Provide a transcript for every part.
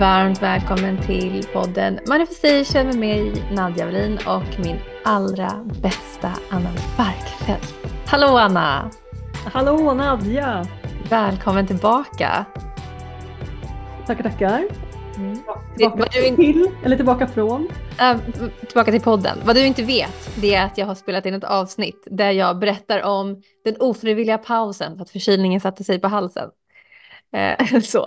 Varmt välkommen till podden Manifestation med mig Nadja Wallin och min allra bästa Anna Barkfeldt. Hallå Anna! Hallå Nadja! Välkommen tillbaka! Tackar, tackar. Mm. Tillbaka in... till, eller tillbaka från? Äh, tillbaka till podden. Vad du inte vet, det är att jag har spelat in ett avsnitt där jag berättar om den ofrivilliga pausen för att förkylningen satte sig på halsen. Eh, så.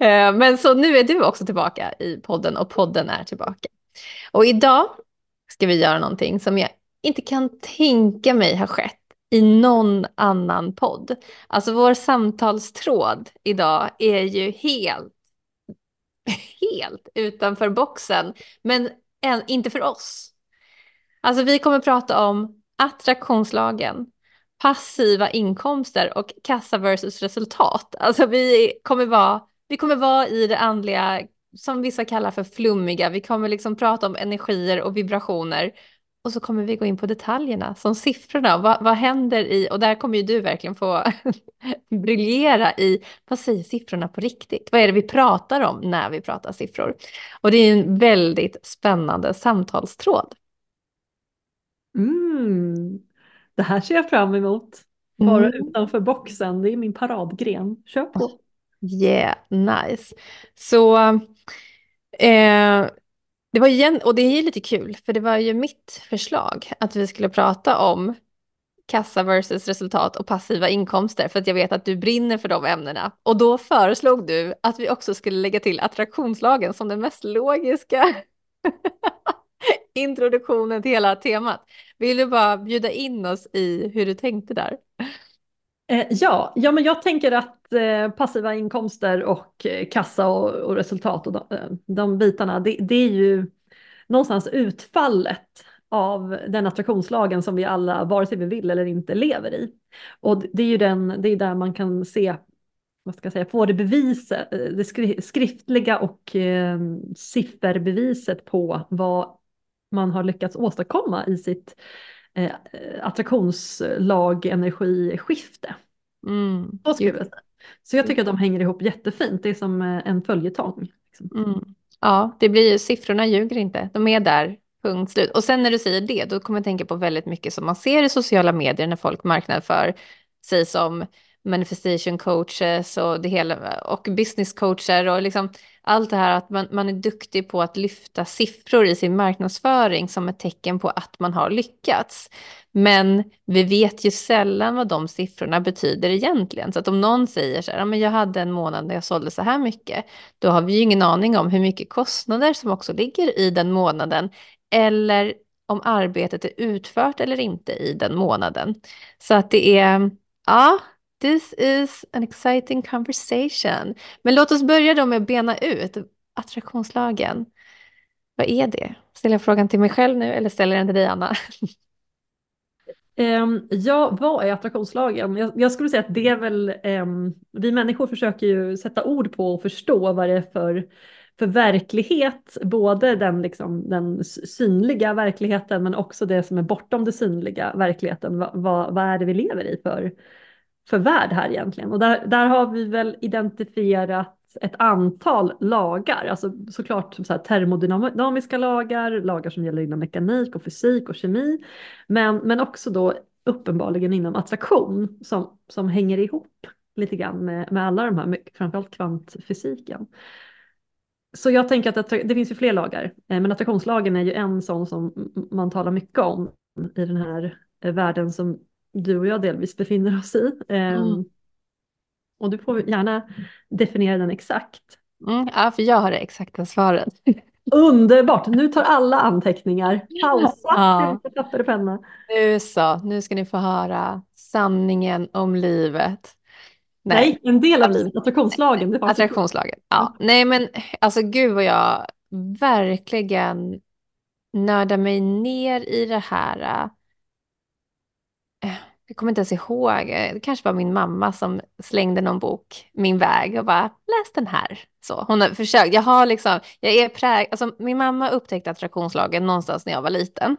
eh, men så nu är du också tillbaka i podden och podden är tillbaka. Och idag ska vi göra någonting som jag inte kan tänka mig har skett i någon annan podd. Alltså vår samtalstråd idag är ju helt, helt utanför boxen, men inte för oss. Alltså vi kommer prata om attraktionslagen, passiva inkomster och kassa versus resultat. Alltså vi kommer vara, vi kommer vara i det andliga som vissa kallar för flummiga. Vi kommer liksom prata om energier och vibrationer och så kommer vi gå in på detaljerna som siffrorna. Vad, vad händer i, och där kommer ju du verkligen få briljera i, vad säger siffrorna på riktigt? Vad är det vi pratar om när vi pratar siffror? Och det är en väldigt spännande samtalstråd. Mm. Det här ser jag fram emot. Vara mm. utanför boxen, det är min paradgren. Kör på. Yeah, nice. Så eh, det var igen, och det är lite kul, för det var ju mitt förslag att vi skulle prata om kassa versus resultat och passiva inkomster för att jag vet att du brinner för de ämnena. Och då föreslog du att vi också skulle lägga till attraktionslagen som den mest logiska introduktionen till hela temat. Vill du bara bjuda in oss i hur du tänkte där? Eh, ja, ja, men jag tänker att eh, passiva inkomster och eh, kassa och, och resultat och de, eh, de bitarna, det, det, är ju någonstans utfallet av den attraktionslagen som vi alla, vare sig vi vill eller inte, lever i. Och det är ju den, det är där man kan se, vad ska jag säga, få det beviset, det skriftliga och eh, sifferbeviset på vad man har lyckats åstadkomma i sitt eh, attraktionslag energiskifte. Mm. Så, så jag tycker att de hänger ihop jättefint, det är som eh, en följetong. Liksom. Mm. Ja, det blir siffrorna ljuger inte, de är där, punkt slut. Och sen när du säger det, då kommer jag tänka på väldigt mycket som man ser i sociala medier när folk marknadsför sig som manifestation coaches och det hela och business coacher och liksom allt det här att man, man är duktig på att lyfta siffror i sin marknadsföring som ett tecken på att man har lyckats. Men vi vet ju sällan vad de siffrorna betyder egentligen. Så att om någon säger så här, ja, men jag hade en månad där jag sålde så här mycket, då har vi ju ingen aning om hur mycket kostnader som också ligger i den månaden. Eller om arbetet är utfört eller inte i den månaden. Så att det är, ja, This is an exciting conversation. Men låt oss börja då med att bena ut attraktionslagen. Vad är det? Ställer jag frågan till mig själv nu eller ställer jag den till dig, Anna? Um, ja, vad är attraktionslagen? Jag, jag, skulle säga att det är väl, um, vi människor försöker ju sätta ord på och förstå vad det är för, för verklighet, både den, liksom, den synliga verkligheten men också det som är bortom det synliga verkligheten. Va, va, vad är det vi lever i för, för värld här egentligen? Och där, där har vi väl identifierat ett antal lagar, alltså såklart så här termodynamiska lagar, lagar som gäller inom mekanik och fysik och kemi, men, men också då uppenbarligen inom attraktion som, som hänger ihop lite grann med, med alla de här, framförallt kvantfysiken. Så jag tänker att det finns ju fler lagar, eh, men attraktionslagen är ju en sån som man talar mycket om i den här eh, världen som du och jag delvis befinner oss i. Ehm, mm. Och du får gärna definiera den exakt. Mm, ja, för jag har det exakta svaret. Underbart, nu tar alla anteckningar. Pausa, ja. papper och penna. Nu så, nu ska ni få höra sanningen om livet. Nej, Nej en del av livet, attraktionslagen. Attraktionslagen, ja. Nej men alltså gud vad jag verkligen nördar mig ner i det här jag kommer inte ens ihåg, det kanske var min mamma som slängde någon bok min väg och bara läs den här. Så hon har försökt, jag har liksom, jag är präg, alltså min mamma upptäckte attraktionslagen någonstans när jag var liten.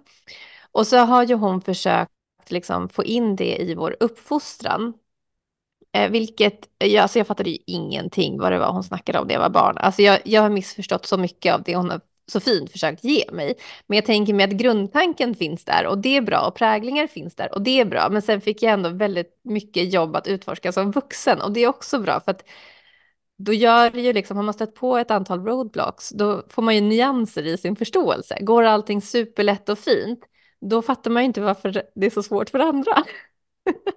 Och så har ju hon försökt liksom få in det i vår uppfostran. Eh, vilket, ja, alltså jag fattade ju ingenting vad det var hon snackade om när jag var barn. Alltså jag, jag har missförstått så mycket av det hon har så fint försökt ge mig. Men jag tänker mig att grundtanken finns där och det är bra och präglingar finns där och det är bra. Men sen fick jag ändå väldigt mycket jobb att utforska som vuxen och det är också bra för att då gör det ju liksom, har man stött på ett antal roadblocks, då får man ju nyanser i sin förståelse. Går allting superlätt och fint, då fattar man ju inte varför det är så svårt för andra.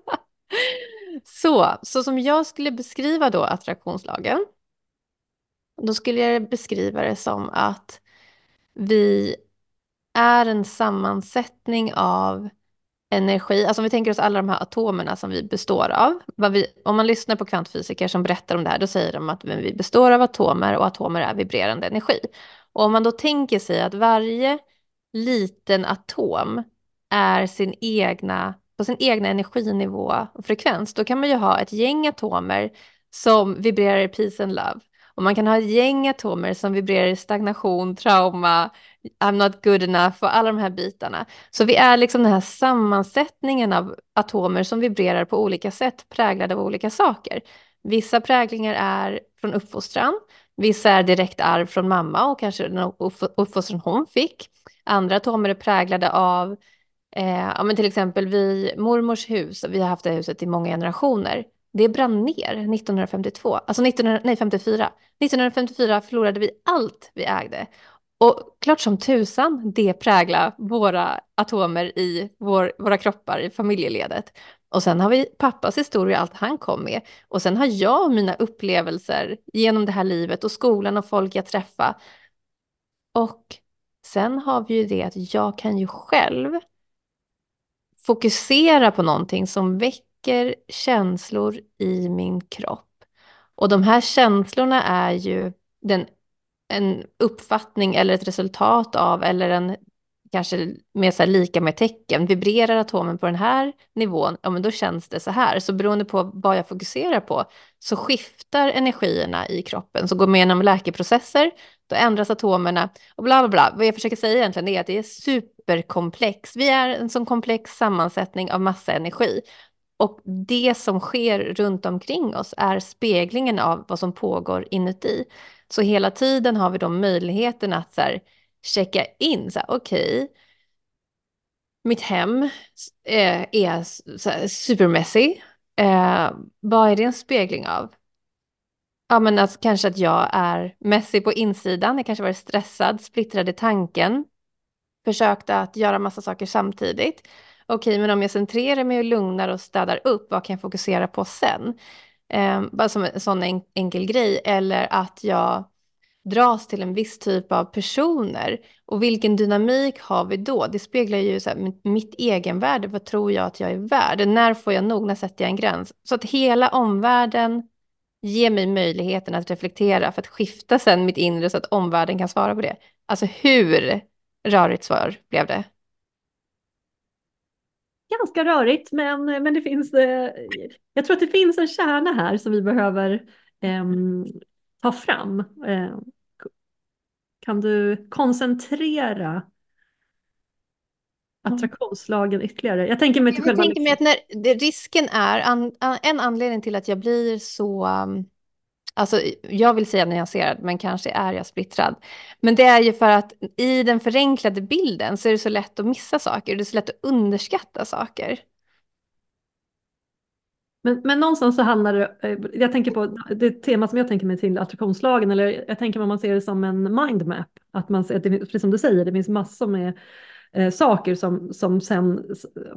så, så som jag skulle beskriva då attraktionslagen, då skulle jag beskriva det som att vi är en sammansättning av energi, alltså om vi tänker oss alla de här atomerna som vi består av. Vi, om man lyssnar på kvantfysiker som berättar om det här, då säger de att vi består av atomer och atomer är vibrerande energi. Och om man då tänker sig att varje liten atom är sin egna, på sin egna energinivå och frekvens, då kan man ju ha ett gäng atomer som vibrerar i peace and love. Och man kan ha ett gäng atomer som vibrerar i stagnation, trauma, I'm not good enough och alla de här bitarna. Så vi är liksom den här sammansättningen av atomer som vibrerar på olika sätt, präglade av olika saker. Vissa präglingar är från uppfostran, vissa är direkt arv från mamma och kanske den uppfostran hon fick. Andra atomer är präglade av eh, ja, men till exempel vi, mormors hus, vi har haft det huset i många generationer. Det brann ner 1952, alltså 1900, nej, 54. 1954 förlorade vi allt vi ägde. Och klart som tusan det präglar våra atomer i vår, våra kroppar i familjeledet. Och sen har vi pappas historia, allt han kom med. Och sen har jag mina upplevelser genom det här livet och skolan och folk jag träffar. Och sen har vi ju det att jag kan ju själv fokusera på någonting som väcker känslor i min kropp. Och de här känslorna är ju den en uppfattning eller ett resultat av eller en kanske mer så lika med tecken. Vibrerar atomen på den här nivån, ja men då känns det så här. Så beroende på vad jag fokuserar på så skiftar energierna i kroppen. Så går man igenom läkeprocesser, då ändras atomerna och bla bla bla. Vad jag försöker säga egentligen är att det är superkomplex. Vi är en sån komplex sammansättning av massa energi. Och det som sker runt omkring oss är speglingen av vad som pågår inuti. Så hela tiden har vi då möjligheten att så här, checka in, så okej, okay, mitt hem eh, är så här, supermessy. Eh, vad är det en spegling av? Ja, men alltså, kanske att jag är messy på insidan, jag kanske varit stressad, splittrad i tanken, försökte att göra massa saker samtidigt. Okej, men om jag centrerar mig och lugnar och städar upp, vad kan jag fokusera på sen? Eh, bara som en sån en, enkel grej. Eller att jag dras till en viss typ av personer. Och vilken dynamik har vi då? Det speglar ju så här, mitt egenvärde. Vad tror jag att jag är värd? När får jag nog? När sätter jag en gräns? Så att hela omvärlden ger mig möjligheten att reflektera för att skifta sen mitt inre så att omvärlden kan svara på det. Alltså hur rörigt svar blev det? Ganska rörigt, men, men det finns, eh, jag tror att det finns en kärna här som vi behöver eh, ta fram. Eh, kan du koncentrera attraktionslagen ytterligare? Jag tänker mig Jag tänker mig att när, risken är, an, en anledning till att jag blir så um, Alltså, jag vill säga nyanserad, men kanske är jag splittrad. Men det är ju för att i den förenklade bilden så är det så lätt att missa saker. Det är så lätt att underskatta saker. Men, men någonstans så handlar det, eh, jag tänker på det tema som jag tänker mig till attraktionslagen, eller jag tänker om man ser det som en mindmap. Att man ser, precis som du säger, det finns massor med eh, saker som, som sen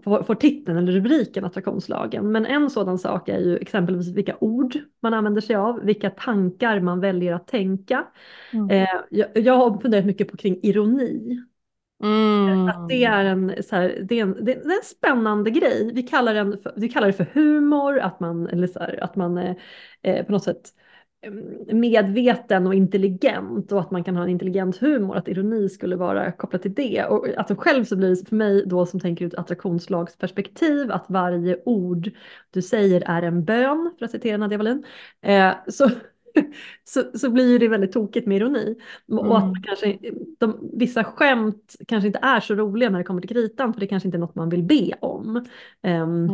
får, får titeln eller rubriken attraktionslagen. Men en sådan sak är ju exempelvis vilka ord man använder sig av, vilka tankar man väljer att tänka. Mm. Eh, jag, jag har funderat mycket på kring ironi. Mm. Att det är en, så här, det är en, det är en spännande grej. Vi kallar, den för, vi kallar det för humor, att man, eller så här, att man eh, eh på något sätt medveten och intelligent och att man kan ha en intelligent humor, att ironi skulle vara kopplat till det. Och alltså själv så blir det för mig då som tänker ut attraktionslagsperspektiv att varje ord du säger är en bön, för att citera Nadia Wallin. Eh, så, så, så blir det väldigt tokigt med ironi. Mm. Och att mm. kanske, de, vissa skämt kanske inte är så roliga när det kommer till kritan för det kanske inte är något man vill be om. Um,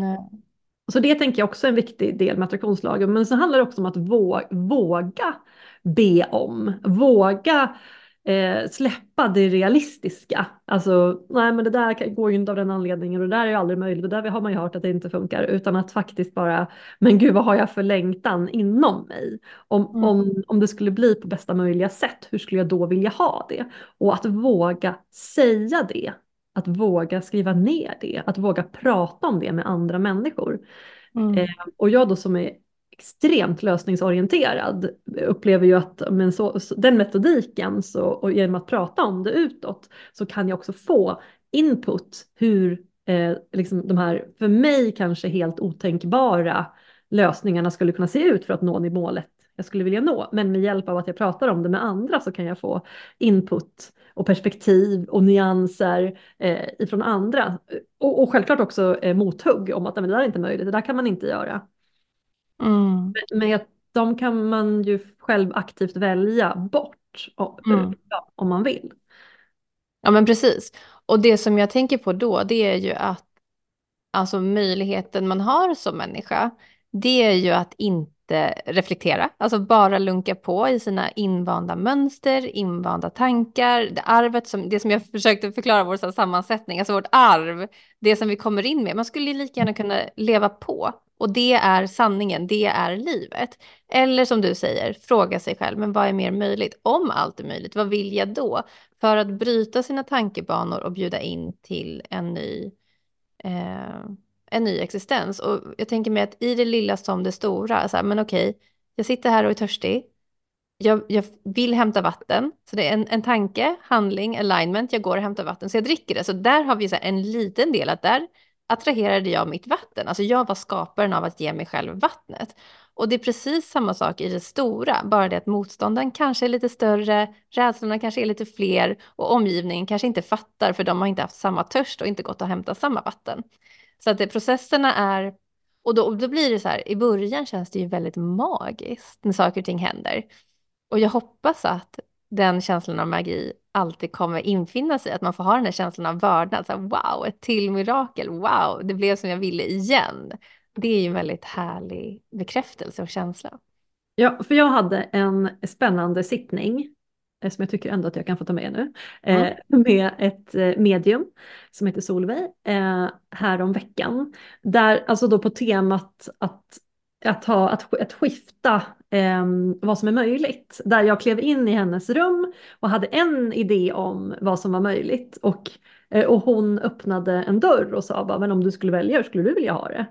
Så det tänker jag också är en viktig del med attraktionslagen. Men så handlar det också om att våga, våga be om, våga eh, släppa det realistiska. Alltså, nej men det där går ju inte av den anledningen och det där är ju aldrig möjligt och där har man ju hört att det inte funkar. Utan att faktiskt bara, men gud vad har jag för längtan inom mig? Om, mm. om, om det skulle bli på bästa möjliga sätt, hur skulle jag då vilja ha det? Och att våga säga det. Att våga skriva ner det, att våga prata om det med andra människor. Mm. Eh, och jag då som är extremt lösningsorienterad upplever ju att men så, så, den metodiken så, och genom att prata om det utåt så kan jag också få input hur eh, liksom de här för mig kanske helt otänkbara lösningarna skulle kunna se ut för att nå det målet jag skulle vilja nå. Men med hjälp av att jag pratar om det med andra så kan jag få input och perspektiv och nyanser eh, ifrån andra. Och, och självklart också eh, mothugg om att det där är inte möjligt, det där kan man inte göra. Mm. Men, men de kan man ju själv aktivt välja bort mm. om man vill. Ja men precis. Och det som jag tänker på då det är ju att alltså möjligheten man har som människa det är ju att inte reflektera, alltså bara lunka på i sina invanda mönster, invanda tankar, det arvet som, det som jag försökte förklara vår sammansättning, alltså vårt arv, det som vi kommer in med, man skulle lika gärna kunna leva på och det är sanningen, det är livet. Eller som du säger, fråga sig själv, men vad är mer möjligt? Om allt är möjligt, vad vill jag då? För att bryta sina tankebanor och bjuda in till en ny, eh, en ny existens. Och jag tänker mig att i det lilla som det stora, så här, men okej, jag sitter här och är törstig. Jag, jag, vill hämta vatten, så det är en, en tanke, handling, alignment, jag går och hämtar vatten, så jag dricker det. Så där har vi så en liten del, att där attraherade jag mitt vatten. Alltså jag var skaparen av att ge mig själv vattnet. Och det är precis samma sak i det stora, bara det att motstånden kanske är lite större, rädslorna kanske är lite fler och omgivningen kanske inte fattar för de har inte haft samma törst och inte gått och hämta samma vatten. Så att det, processerna är, och då, och då blir det så här, i början känns det ju väldigt magiskt när saker och ting händer. Och jag hoppas att den känslan av magi alltid kommer infinna sig, att man får ha den här känslan av vördnad, så här, wow, ett till mirakel, wow, det blev som jag ville igen. Det är ju en väldigt härlig bekräftelse och känsla. Ja, för jag hade en spännande sittning som jag tycker ändå att jag kan få ta med nu, mm. med ett eh, medium som heter Solveig eh, här om veckan. Där, alltså då på temat att att, ha, att, att skifta eh, vad som är möjligt. Där jag klev in i hennes rum och hade en idé om vad som var möjligt. Och, Eh, och hon öppnade en dörr och sa bara, men om du skulle välja, hur skulle du vilja ha det?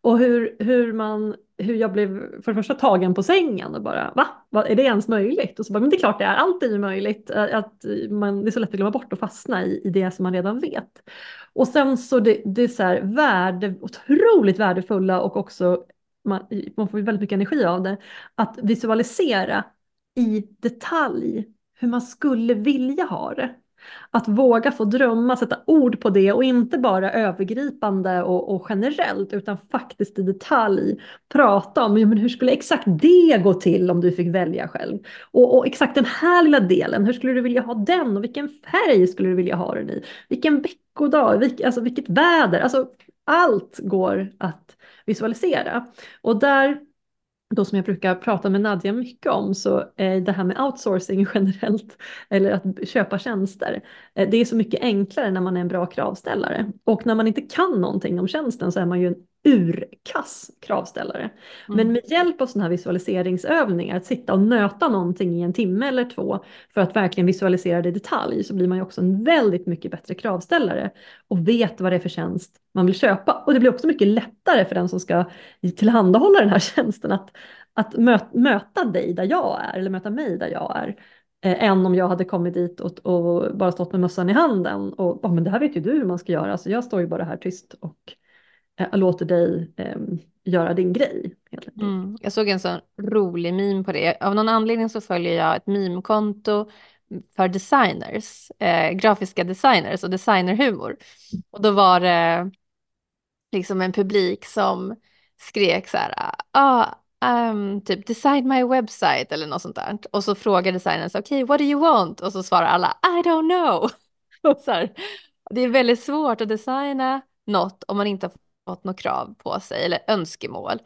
Och hur, hur, man, hur jag blev för det första tagen på sängen och bara, va? va? Är det ens möjligt? Och så bara, men det är klart det är, allt är ju möjligt. Eh, att man, det är så lätt att glömma bort och fastna i, i det som man redan vet. Och sen så det, det är så här värde, otroligt värdefulla och också man, man får väldigt mycket energi av det, att visualisera i detalj hur man skulle vilja ha det. Att våga få drömma, sätta ord på det och inte bara övergripande och, och generellt utan faktiskt i detalj prata om ja, men hur skulle exakt det gå till om du fick välja själv. Och, och, exakt den här lilla delen, hur skulle du vilja ha den och vilken färg skulle du vilja ha den i? Vilken veckodag, vilk, alltså vilket väder, alltså allt går att visualisera. Och där, då som jag brukar prata med Nadja mycket om, så är det här med outsourcing generellt, eller att köpa tjänster, eh, det är så mycket enklare när man är en bra kravställare. Och när man inte kan någonting om tjänsten så är man ju en urkass kravställare. Mm. Men med hjälp av sådana här visualiseringsövningar, att sitta och nöta någonting i en timme eller två för att verkligen visualisera det i detalj så blir man ju också en väldigt mycket bättre kravställare och vet vad det är för tjänst man vill köpa. Och det blir också mycket lättare för den som ska tillhandahålla den här tjänsten att, att möta dig där jag är eller möta mig där jag är eh, än om jag hade kommit dit och, och, bara stått med mössan i handen och oh, men det här vet ju du hur man ska göra så jag står ju bara här tyst och Eh, låter dig eh, göra din grej. Mm. Jag såg en sån rolig meme på det. Av någon anledning så följer jag ett meme-konto för designers, eh, grafiska designers och designerhumor. Och då var det liksom en publik som skrek så här, ah, um, typ design my website eller något sånt där. Och så frågar designern, okej, okay, what do you want? Och så svarar alla, I don't know. och så här, det är väldigt svårt att designa något om man inte har fått något krav på sig eller önskemål.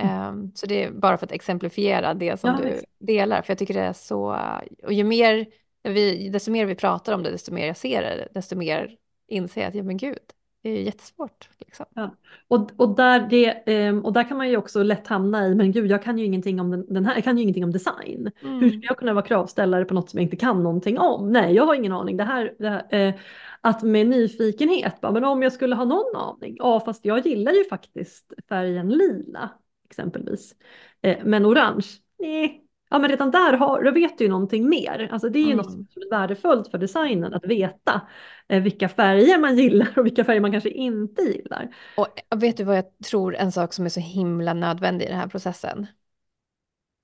Um, så det är bara för att exemplifiera det som Ja, du exakt. delar, för jag tycker det är så, och ju mer vi, desto mer vi pratar om det, desto mer jag ser det, desto mer inser jag att, ja men gud, är ju jättesvårt. Liksom. Ja. Och, och, där det, ehm, och där kan man ju också lätt hamna i, men gud jag kan ju ingenting om den, den här, jag kan ju ingenting om design. Mm. Hur ska jag kunna vara kravställare på något som jag inte kan någonting om? Nej, jag har ingen aning. Det här, det här eh, att med nyfikenhet, bara, men om jag skulle ha någon aning, ja fast jag gillar ju faktiskt färgen lila exempelvis. Eh, men orange, nej. Ja men redan där har, då vet du ju någonting mer. Alltså det är ju Mm. något som är värdefullt för designen att veta eh, vilka färger man gillar och vilka färger man kanske inte gillar. Och vet du vad jag tror en sak som är så himla nödvändig i den här processen?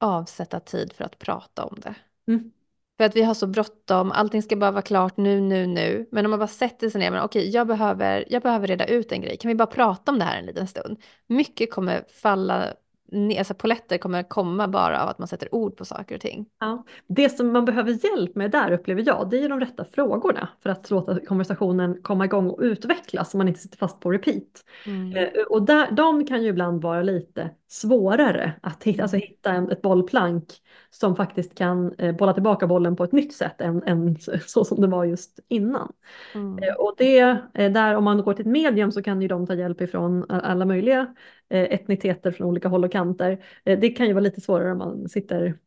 Avsätta tid för att prata om det. Mm. För att vi har så bråttom, allting ska bara vara klart nu, nu, nu. Men om man bara sätter sig ner, men okej, jag behöver, jag behöver reda ut en grej. Kan vi bara prata om det här en liten stund? Mycket kommer falla alltså poletter kommer komma bara av att man sätter ord på saker och ting. Ja. Det som man behöver hjälp med där upplever jag, det är de rätta frågorna för att låta konversationen komma igång och utvecklas så man inte sitter fast på repeat. Eh, Och där, de kan ju ibland vara lite svårare att hitta, alltså hitta en, ett bollplank som faktiskt kan eh, bolla tillbaka bollen på ett nytt sätt än, än så som det var just innan. Mm. Eh, Och det, eh, där om man går till ett medium så kan ju de ta hjälp ifrån alla möjliga etniteter från olika håll och kanter. Det kan ju vara lite svårare om man sitter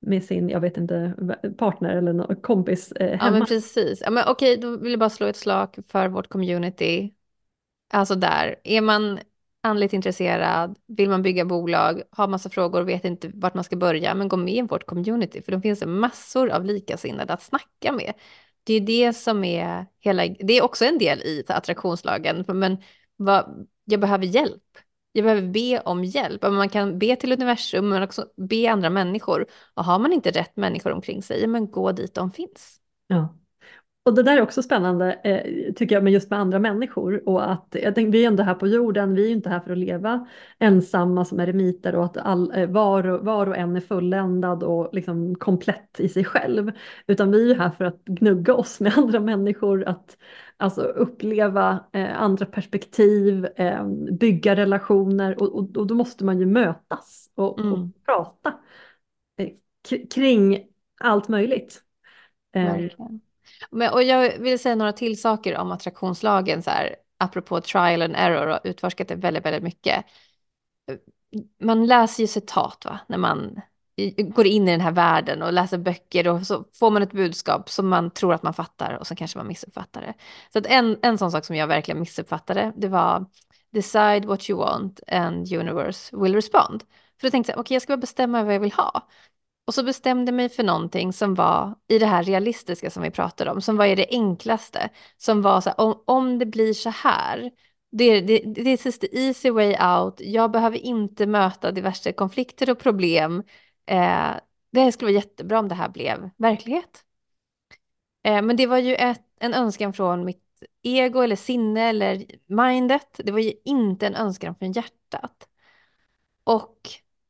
med sin, jag vet inte, partner eller kompis eh, Ja, hemma. men precis. Ja, men okej, då vill jag bara slå ett slag för vårt community. Alltså där, är man andligt intresserad, vill man bygga bolag, har massa frågor och vet inte vart man ska börja, men gå med i vårt community, för då finns det massor av likasinnade att snacka med. Det är det som är hela, det är också en del i attraktionslagen, men vad, jag behöver hjälp. Jag behöver be om hjälp. Man kan be till universum, men också be andra människor. Och har man inte rätt människor omkring sig, men gå dit de finns. Ja. Och det där är också spännande eh, tycker jag, men just med andra människor. Och att, jag tänker, vi är ändå här på jorden, vi är inte här för att leva ensamma som eremiter och att all, eh, var, och, var och en är fulländad och liksom komplett i sig själv. Utan vi är här för att gnugga oss med andra människor, att alltså, uppleva eh, andra perspektiv, eh, bygga relationer och, och, och då måste man ju mötas och, och Mm. prata eh, k- kring allt möjligt. Verkligen. Men, och jag vill säga några till saker om attraktionslagen, så här, apropå trial and error och utforskat det väldigt, väldigt mycket. Man läser ju citat va? när man går in i den här världen och läser böcker och så får man ett budskap som man tror att man fattar och så kanske man missuppfattar det. Så att en, en sån sak som jag verkligen missuppfattade, det var decide what you want and universe will respond. För då tänkte jag, okej jag ska bara bestämma vad jag vill ha. Och så bestämde mig för någonting som var i det här realistiska som vi pratade om, som var i det enklaste, som var så här, om, om det blir så här, det är det, this is the easy way out, jag behöver inte möta diverse konflikter och problem. Eh, det skulle vara jättebra om det här blev verklighet. Eh, men det var ju ett, en önskan från mitt ego eller sinne eller mindet, det var ju inte en önskan från hjärtat. Och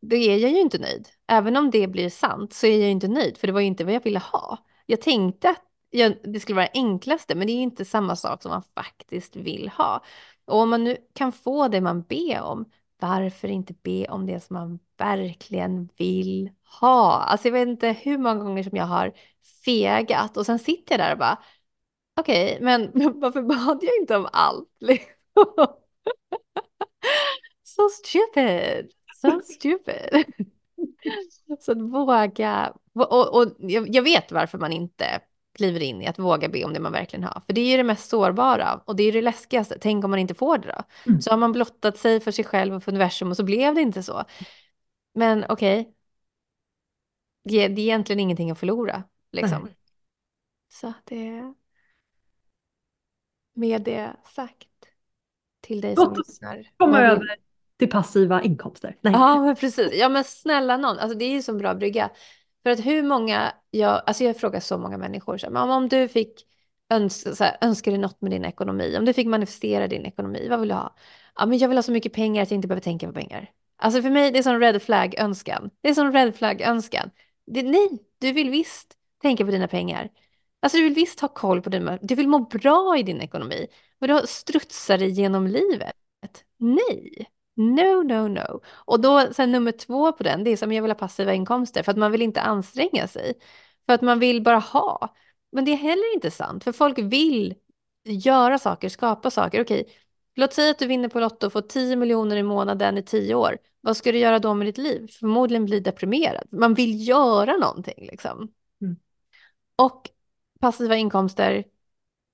då är jag ju inte nöjd. Även om det blir sant så är jag ju inte nöjd, för det var ju inte vad jag ville ha. Jag tänkte att jag, det skulle vara det enklaste, men det är ju inte samma sak som man faktiskt vill ha. Och om man nu kan få det man ber om, varför inte be om det som man verkligen vill ha? Alltså jag vet inte hur många gånger som jag har fegat och sen sitter jag där och bara, okej, men varför bad jag inte om allt? Så So stupid. So stupid. Så att våga, och, och jag, jag vet varför man inte kliver in i att våga be om det man verkligen har. För det är ju det mest sårbara och det är det läskigaste. Tänk om man inte får det då? Mm. Så har man blottat sig för sig själv och för universum och så blev det inte så. Men okej, det, det är egentligen ingenting att förlora. Liksom. Så det med det sagt till dig som lyssnar. komma över till passiva inkomster. Nej. Ja, men precis. Ja, men snälla någon. Alltså, det är ju så bra brygga. För att hur många, jag, alltså jag frågar så många människor, så här, men om, om du fick önska, så här, önska dig något med din ekonomi, om du fick manifestera din ekonomi, vad vill du ha? Ja, men jag vill ha så mycket pengar att jag inte behöver tänka på pengar. Alltså för mig, det är sån red flag-önskan. Det är sån red flag-önskan. Det, nej, du vill visst tänka på dina pengar. Alltså du vill visst ha koll på din, du vill må bra i din ekonomi. Men du strutsar dig genom livet. Nej, no, no, no. Och då sen nummer två på den, det är som jag vill ha passiva inkomster för att man vill inte anstränga sig. För att man vill bara ha. Men det är heller inte sant, för folk vill göra saker, skapa saker. Okej, låt säga att du vinner på Lotto och får 10 miljoner i månaden i 10 år. Vad ska du göra då med ditt liv? Förmodligen bli deprimerad. Man vill göra någonting liksom. Mm. Och passiva inkomster,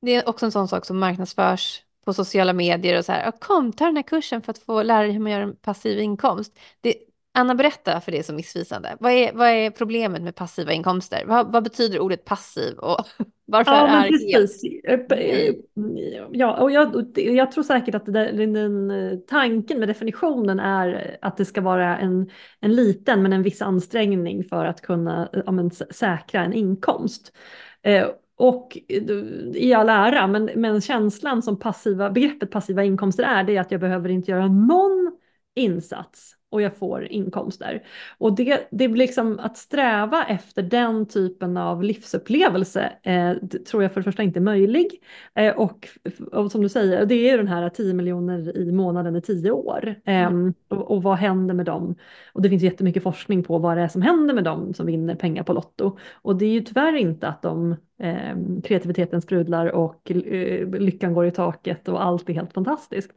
det är också en sån sak som marknadsförs på sociala medier och så här, kom ta den här kursen för att få lära dig hur man gör en passiv inkomst. Det, Anna, berätta för det som missvisande. Vad är, vad är problemet med passiva inkomster? Vad, vad betyder ordet passiv och varför ja, är precis. det? Ja, och jag, jag tror säkert att den, den, tanken med definitionen är att det ska vara en, en liten men en viss ansträngning för att kunna ja, men, säkra en inkomst. Och eh, i all ära, men, men känslan som passiva, begreppet passiva inkomster är, det är att jag behöver inte göra någon insats och jag får inkomster. Och det, det blir liksom att sträva efter den typen av livsupplevelse eh, tror jag för det första inte är möjlig. Eh, och, och, som du säger, det är ju den här 10 miljoner i månaden i 10 år. Eh, mm. och, och, vad händer med dem? Och det finns jättemycket forskning på vad det är som händer med dem som vinner pengar på Lotto. Och det är ju tyvärr inte att de ehm, kreativiteten sprudlar och eh, lyckan går i taket och allt är helt fantastiskt.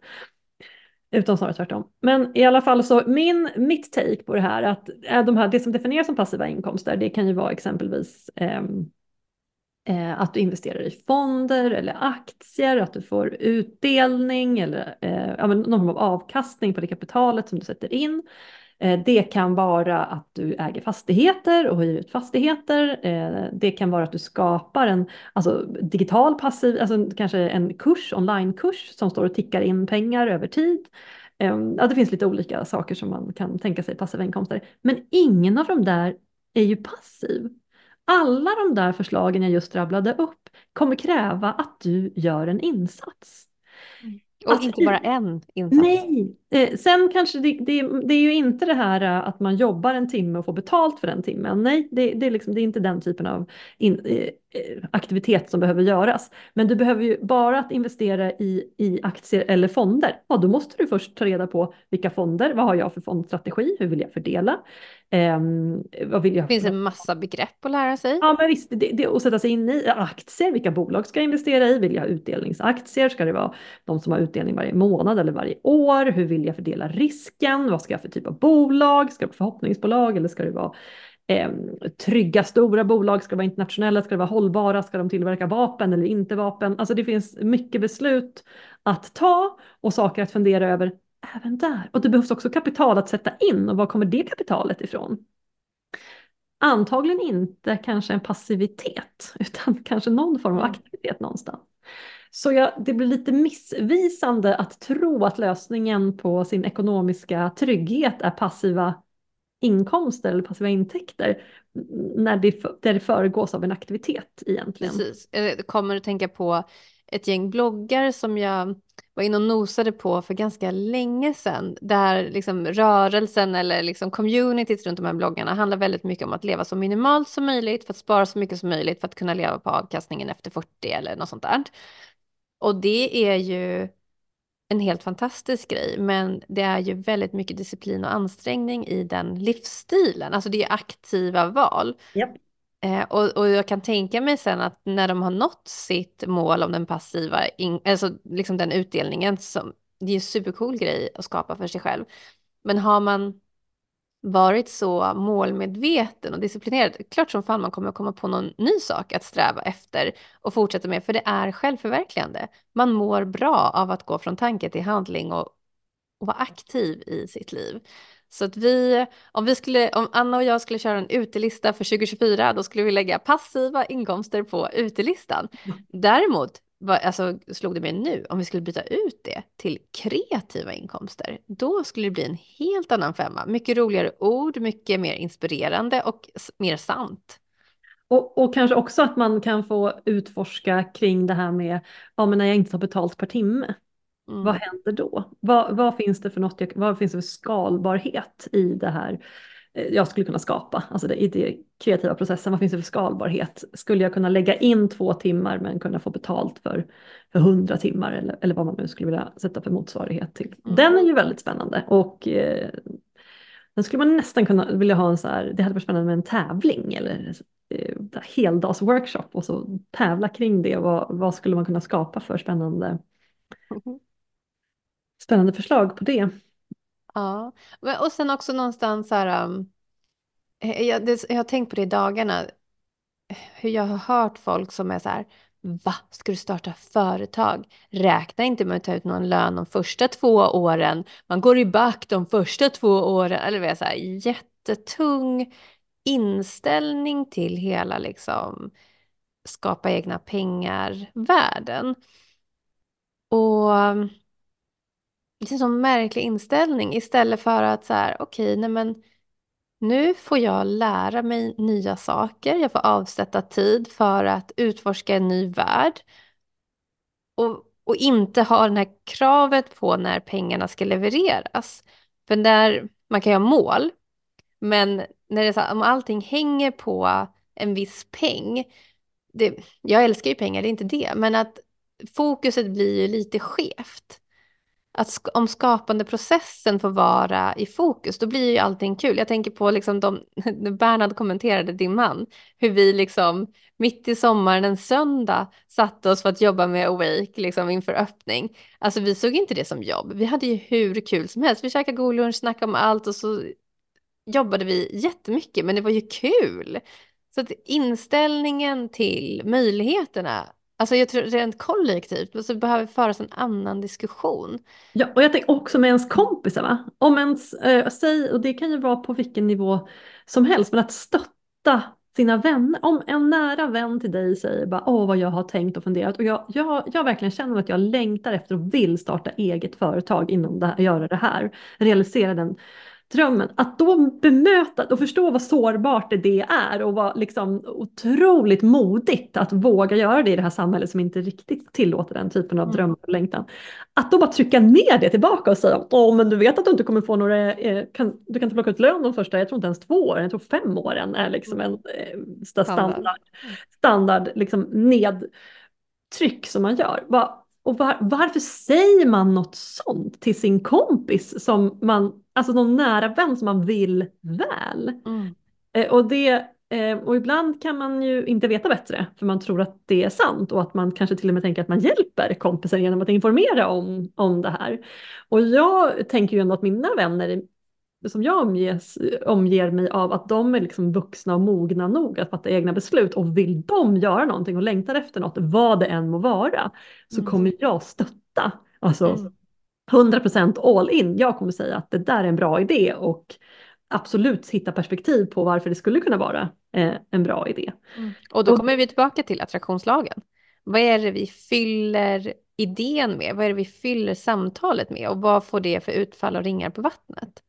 Utan snarare tvärtom. Men i alla fall så min, mitt take på det här att eh, de här, det som definieras som passiva inkomster det kan ju vara exempelvis ehm, eh, att du investerar i fonder eller aktier, att du får utdelning eller eh, någon form av avkastning på det kapitalet som du sätter in. Eh, det kan vara att du äger fastigheter och hyr ut fastigheter. Eh, det kan vara att du skapar en alltså, digital passiv, alltså kanske en kurs, onlinekurs som står och tickar in pengar över tid. Ehm, ja, det finns lite olika saker som man kan tänka sig passiva inkomster. Men ingen av de där är ju passiv. Alla de där förslagen jag just rabblade upp kommer kräva att du gör en insats. Mm. Och att, inte bara en insats. Nej, eh, sen kanske det, det, det, är ju inte det här eh, att man jobbar en timme och får betalt för den timmen. Nej, det, det, är, liksom, det är inte den typen av in, eh, aktivitet som behöver göras. Men du behöver ju bara att investera i, i aktier eller fonder. Ja, då måste du först ta reda på vilka fonder, vad har jag för fondstrategi, hur vill jag fördela? Eh, vad vill jag det finns en massa begrepp att lära sig. Ja, men visst, det, det, att sätta sig in i aktier, vilka bolag ska jag investera i? Vill jag ha utdelningsaktier? Ska det vara de som har utdelning varje månad eller varje år? Hur vill jag fördela risken? Vad ska jag för typ av bolag? Ska det vara förhoppningsbolag eller ska det vara eh, trygga stora bolag? Ska vara internationella? Ska det vara hållbara? Ska de tillverka vapen eller inte vapen? Alltså det finns mycket beslut att ta och saker att fundera över även där. Och det behövs också kapital att sätta in och var kommer det kapitalet ifrån? Antagligen inte kanske en passivitet utan kanske någon form av mm. aktivitet någonstans. Så jag, det blir lite missvisande att tro att lösningen på sin ekonomiska trygghet är passiva inkomster eller passiva intäkter när det, där det föregås av en aktivitet egentligen. Precis, jag kommer att tänka på ett gäng bloggar som jag var inne och nosade på för ganska länge sedan. Där liksom rörelsen eller liksom communityt runt de här bloggarna handlar väldigt mycket om att leva så minimalt som möjligt för att spara så mycket som möjligt för att kunna leva på avkastningen efter 40 eller något sånt där. Och det är ju en helt fantastisk grej, men det är ju väldigt mycket disciplin och ansträngning i den livsstilen. Alltså det är aktiva val. Yep. Eh, och, och jag kan tänka mig sen att när de har nått sitt mål om den passiva, in, alltså liksom den utdelningen, som, det är en supercool grej att skapa för sig själv. Men har man varit så målmedveten och disciplinerad, klart som fan man kommer komma på någon ny sak att sträva efter och fortsätta med, för det är självförverkligande. Man mår bra av att gå från tanke till handling och, och vara aktiv i sitt liv. Så att vi, om, vi skulle, om Anna och jag skulle köra en utelista för 2024, då skulle vi lägga passiva inkomster på utelistan. Däremot alltså, slog det mig nu, om vi skulle byta ut det till kreativa inkomster, då skulle det bli en helt annan femma. Mycket roligare ord, mycket mer inspirerande och mer sant. Och, och kanske också att man kan få utforska kring det här med, ja men när jag inte tar betalt per timme, mm. vad händer då? Vad, vad, finns det för något, vad finns det för skalbarhet i det här jag skulle kunna skapa. Alltså det, i den kreativa processen, vad finns det för skalbarhet? Skulle jag kunna lägga in två timmar men kunna få betalt för, för hundra timmar eller, eller vad man nu skulle vilja sätta för motsvarighet till. Mm. Den är ju väldigt spännande och eh, den skulle man nästan kunna vilja ha en så här, det hade varit spännande med en tävling eller eh, heldagsworkshop och så tävla kring det. Vad, vad skulle man kunna skapa för spännande, Mm. spännande förslag på det? Ja, Men- och sen också någonstans så här, um, eh, eh, jag, det, jag har tänkt på det i dagarna, hur jag har hört folk som är så här, va, ska du starta företag? Räkna inte med att ta ut någon lön de första två åren, man går i back de första två åren, eller vad jag så här, jättetung inställning till hela liksom skapa egna pengar-världen. Och um, det är en sån märklig inställning istället för att så här, okej, nej men nu får jag lära mig nya saker. Jag får avsätta tid för att utforska en ny värld. Och, och inte ha det här kravet på när pengarna ska levereras. För där, man kan ju ha mål, men när det är så här, om allting hänger på en viss peng. Det, jag älskar ju pengar, det är inte det. Men att fokuset blir ju lite skevt att sk- om skapandeprocessen får vara i fokus, då blir ju allting kul. Jag tänker på liksom de, när Bernhard kommenterade din man, hur vi liksom mitt i sommaren en söndag satte oss för att jobba med Awake liksom inför öppning. Alltså vi såg inte det som jobb. Vi hade ju hur kul som helst. Vi käkade god lunch, snackade om allt och så jobbade vi jättemycket, men det var ju kul. Så att inställningen till möjligheterna, alltså jag tror rent kollektivt, så behöver föras en annan diskussion. Ja, och jag tänker också med ens kompisar, va? Om ens, eh, säg, och det kan ju vara på vilken nivå som helst, men att stötta sina vänner. Om en nära vän till dig säger bara åh vad jag har tänkt och funderat och jag, jag, jag verkligen känner att jag längtar efter och vill starta eget företag inom det här, göra det här, realisera den drömmen. Att då bemöta och förstå vad sårbart det är och vad liksom otroligt modigt att våga göra det i det här samhället som inte riktigt tillåter den typen av Mm. drömmar och längtan. Att då bara trycka ner det tillbaka och säga åh men du vet att du inte kommer få några, eh, kan, du kan inte plocka ut lön de första, jag tror inte ens två åren, jag tror fem åren är liksom en eh, sta- Standard. standard, standard liksom nedtryck som man gör. Och var, varför säger man något sånt till sin kompis som man, alltså någon nära vän som man vill väl? Mm. Eh, och, det, eh, och ibland kan man ju inte veta bättre för man tror att det är sant och att man kanske till och med tänker att man hjälper kompisen genom att informera om, om det här. Och jag tänker ju ändå att mina vänner som jag omges, omger mig av att de är liksom vuxna och mogna nog att fatta egna beslut och vill de göra någonting och längtar efter något, vad det än må vara, så Mm. kommer jag stötta. Alltså Mm. 100% all in. Jag kommer säga att det där är en bra idé och absolut hitta perspektiv på varför det skulle kunna vara eh, en bra idé. Mm. Och då kommer vi tillbaka till attraktionslagen. Vad är det vi fyller idén med? Vad är det vi fyller samtalet med? Och vad får det för utfall och ringar på vattnet?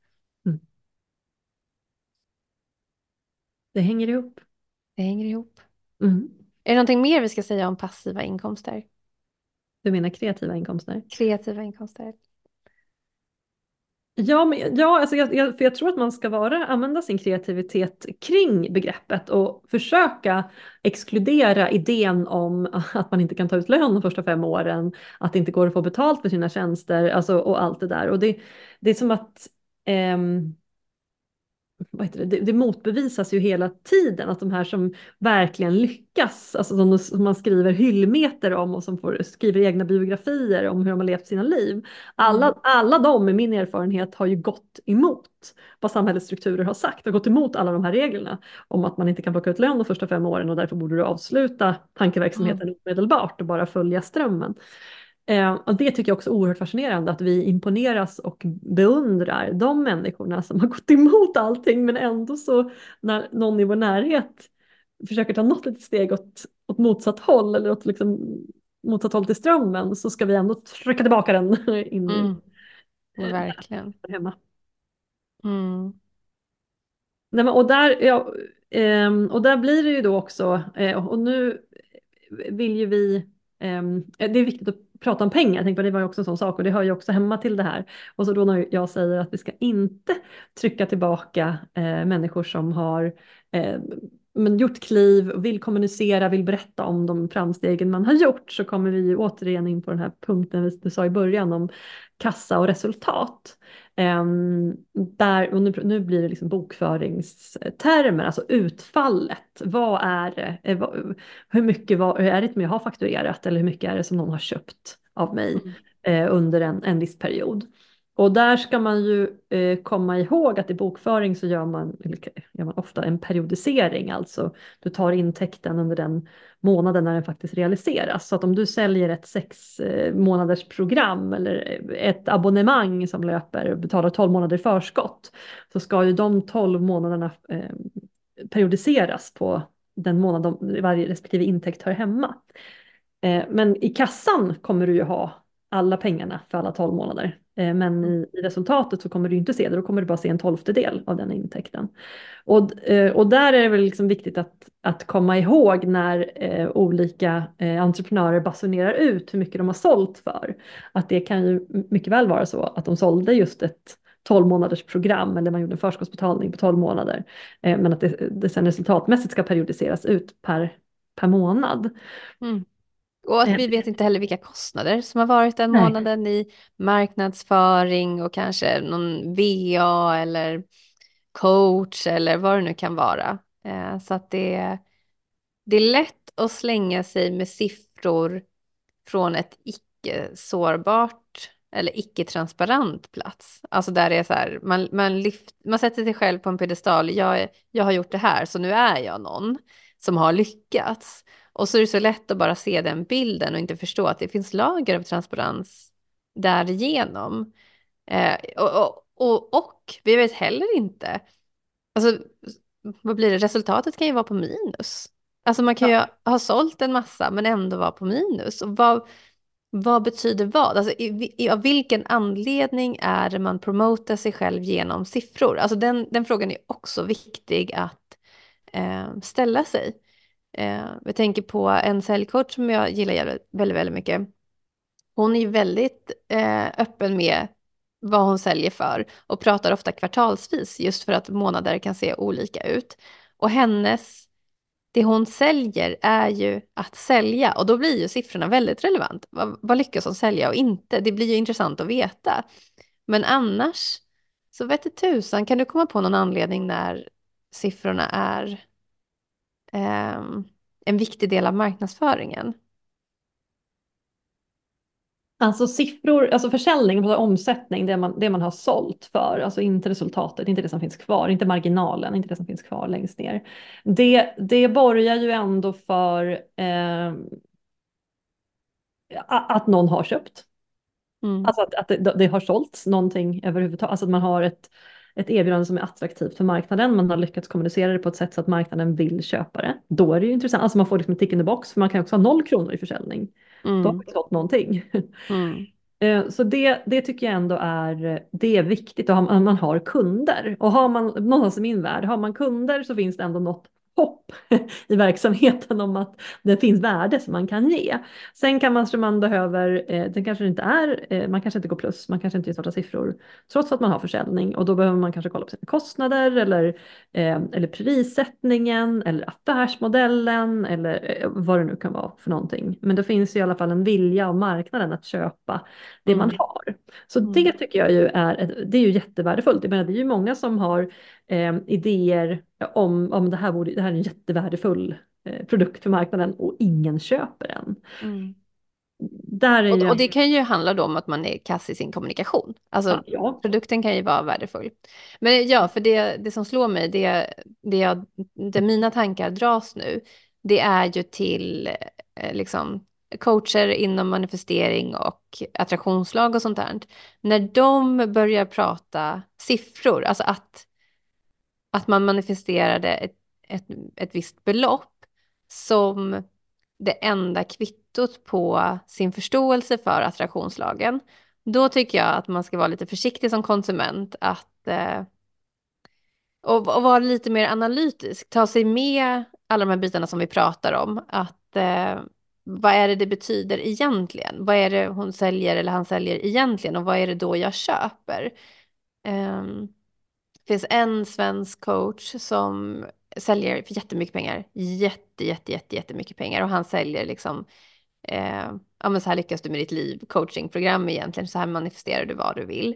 Det hänger ihop. Det hänger ihop. Mm. Är det någonting mer vi ska säga om passiva inkomster? Du menar kreativa inkomster? Kreativa inkomster? Ja, men, ja alltså jag, jag, för jag tror att man ska vara, använda sin kreativitet kring begreppet och försöka exkludera idén om att man inte kan ta ut lön de första fem åren, att det inte går att få betalt för sina tjänster alltså, och allt det där. Och det, det är som att ehm, vad heter det? Det, det motbevisas ju hela tiden att de här som verkligen lyckas, alltså som, som man skriver hyllmeter om och som får, skriver egna biografier om hur de har levt sina liv. Alla, Mm. alla de med min erfarenhet har ju gått emot vad samhällets strukturer har sagt, har gått emot alla de här reglerna om att man inte kan plocka ut lön de första fem åren och därför borde du avsluta tankeverksamheten omedelbart och bara följa strömmen. Eh, och det tycker jag också är oerhört fascinerande att vi imponeras och beundrar de människorna som har gått emot allting men ändå så när någon i vår närhet försöker ta något litet steg åt, åt motsatt håll eller åt liksom motsatt håll till strömmen så ska vi ändå trycka tillbaka den in Mm. Eh, Verkligen. hemma. Mm. Nej, men, och, där, ja, ehm, och där blir det ju då också, eh, och nu vill ju vi, ehm, det är viktigt att prata om pengar, jag tänkte, det var ju också en sån sak och det hör ju också hemma till det här. Och så då när jag säger att vi ska inte trycka tillbaka eh, människor som har eh, men gjort kliv, vill kommunicera, vill berätta om de framstegen man har gjort så kommer vi ju återigen in på den här punkten du sa i början om kassa och resultat. Um, där, och nu, nu blir det liksom bokföringstermer, alltså utfallet. Vad är det? Eh, hur mycket var, är det som jag har fakturerat eller hur mycket är det som någon har köpt av mig mm. eh, under en, en viss period? Och där ska man ju eh, komma ihåg att i bokföring så gör man, gör man ofta en periodisering, alltså du tar intäkten under den månaden när den faktiskt realiseras. Så att om du säljer ett sex eh, månaders program eller eh, ett abonnemang som löper och betalar 12 månader i förskott så ska ju de 12 månaderna eh, periodiseras på den månad de, varje respektive intäkt hör hemma. Eh, men i kassan kommer du ju ha alla pengarna för alla 12 månader. Eh, men i, i, resultatet så kommer du inte se det, då kommer du bara se en tolftedel av den intäkten. Och, eh, och där är det väl liksom viktigt att, att komma ihåg när eh, olika eh, entreprenörer basunerar ut hur mycket de har sålt för. Att det kan ju mycket väl vara så att de sålde just ett 12 månaders program eller man gjorde en förskottsbetalning på 12 månader. Eh, men att det, det sen resultatmässigt ska periodiseras ut per, per månad. Mm. Och att vi vet inte heller vilka kostnader som har varit den Nej. månaden i marknadsföring och kanske någon VA eller coach eller vad det nu kan vara. Eh, så att det, det är lätt att slänga sig med siffror från ett icke-sårbart eller icke-transparent plats. Alltså där det är så här, man, man, lyft, man sätter sig själv på en pedestal, jag, jag har gjort det här så nu är jag någon som har lyckats. Och så är det så lätt att bara se den bilden och inte förstå att det finns lager av transparens därigenom. Eh, och, och, och, och vi vet heller inte, alltså vad blir det, resultatet kan ju vara på minus. Alltså man kan ja. ju ha sålt en massa men ändå vara på minus. Och vad, vad betyder vad? Alltså, i, i, av vilken anledning är det man promotar sig själv genom siffror? Alltså den, den frågan är också viktig att eh, ställa sig. Eh, jag tänker på en säljkort som jag gillar väldigt, väldigt mycket. Hon är ju väldigt eh, öppen med vad hon säljer för och pratar ofta kvartalsvis just för att månader kan se olika ut. Och hennes, det hon säljer är ju att sälja och då blir ju siffrorna väldigt relevant. Vad, vad lyckas hon sälja och inte? Det blir ju intressant att veta. Men annars så vet tusan, kan du komma på någon anledning när siffrorna är eh, en viktig del av marknadsföringen. Alltså siffror, alltså försäljning, alltså omsättning, det man, det man har sålt för, alltså inte resultatet, inte det som finns kvar, inte marginalen, inte det som finns kvar längst ner. Det, det borgar ju ändå för eh, att någon har köpt. Mm. Alltså att, att det, det, har sålts någonting överhuvudtaget, alltså att man har ett, ett erbjudande som är attraktivt för marknaden. Man har lyckats kommunicera det på ett sätt så att marknaden vill köpa det. Då är det ju intressant. Alltså man får liksom en tick in the box för man kan också ha noll kronor i försäljning. Mm. Då har man fått någonting. Mm. Eh, så det, det tycker jag ändå är, det är viktigt att man har kunder. Och har man, någonstans i min värld, har man kunder så finns det ändå något hopp i verksamheten om att det finns värde som man kan ge. Sen kan man, man behöver, eh, det kanske inte är, eh, man kanske inte går plus, man kanske inte gör svarta siffror trots att man har försäljning och då behöver man kanske kolla på sina kostnader eller, eh, eller prissättningen eller affärsmodellen eller eh, vad det nu kan vara för någonting. Men det finns i alla fall en vilja av marknaden att köpa det mm. man har. Så mm. det tycker jag ju är, det är ju jättevärdefullt. Jag menar, det är ju många som har eh, idéer om, om det, här borde, det här är en jättevärdefull eh, produkt för marknaden och ingen köper den. Mm. Där och, och, det kan ju handla då om att man är kass i sin kommunikation. Alltså ja, ja. produkten kan ju vara värdefull. Men ja, för det, det som slår mig, det, det, jag, det mina tankar dras nu, det är ju till eh, liksom coacher inom manifestering och attraktionslag och sånt där. När de börjar prata siffror, alltså att att man manifesterade ett, ett, ett visst belopp som det enda kvittot på sin förståelse för attraktionslagen, då tycker jag att man ska vara lite försiktig som konsument att eh, och, och vara lite mer analytisk, ta sig med alla de här bitarna som vi pratar om, att eh, vad är det det betyder egentligen? Vad är det hon säljer eller han säljer egentligen och vad är det då jag köper? Um, det finns en svensk coach som säljer för jättemycket pengar. Jätte, jätte, jätte, jättemycket pengar och han säljer liksom eh, ja men så här lyckas du med ditt liv, coachingprogram egentligen, så här manifesterar du vad du vill.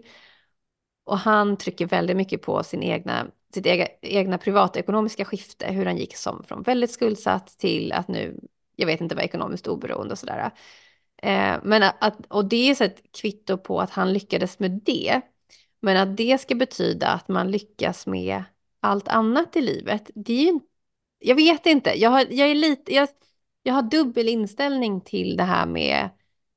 Och han trycker väldigt mycket på sin egna, sitt egna, egna privatekonomiska skifte, hur han gick som från väldigt skuldsatt till att nu, jag vet inte vad ekonomiskt oberoende och sådär. Eh, men att, och det är så ett kvitto på att han lyckades med det. Men att det ska betyda att man lyckas med allt annat i livet, det är ju jag vet inte, jag, har, jag är lite, jag, jag har dubbel inställning till det här med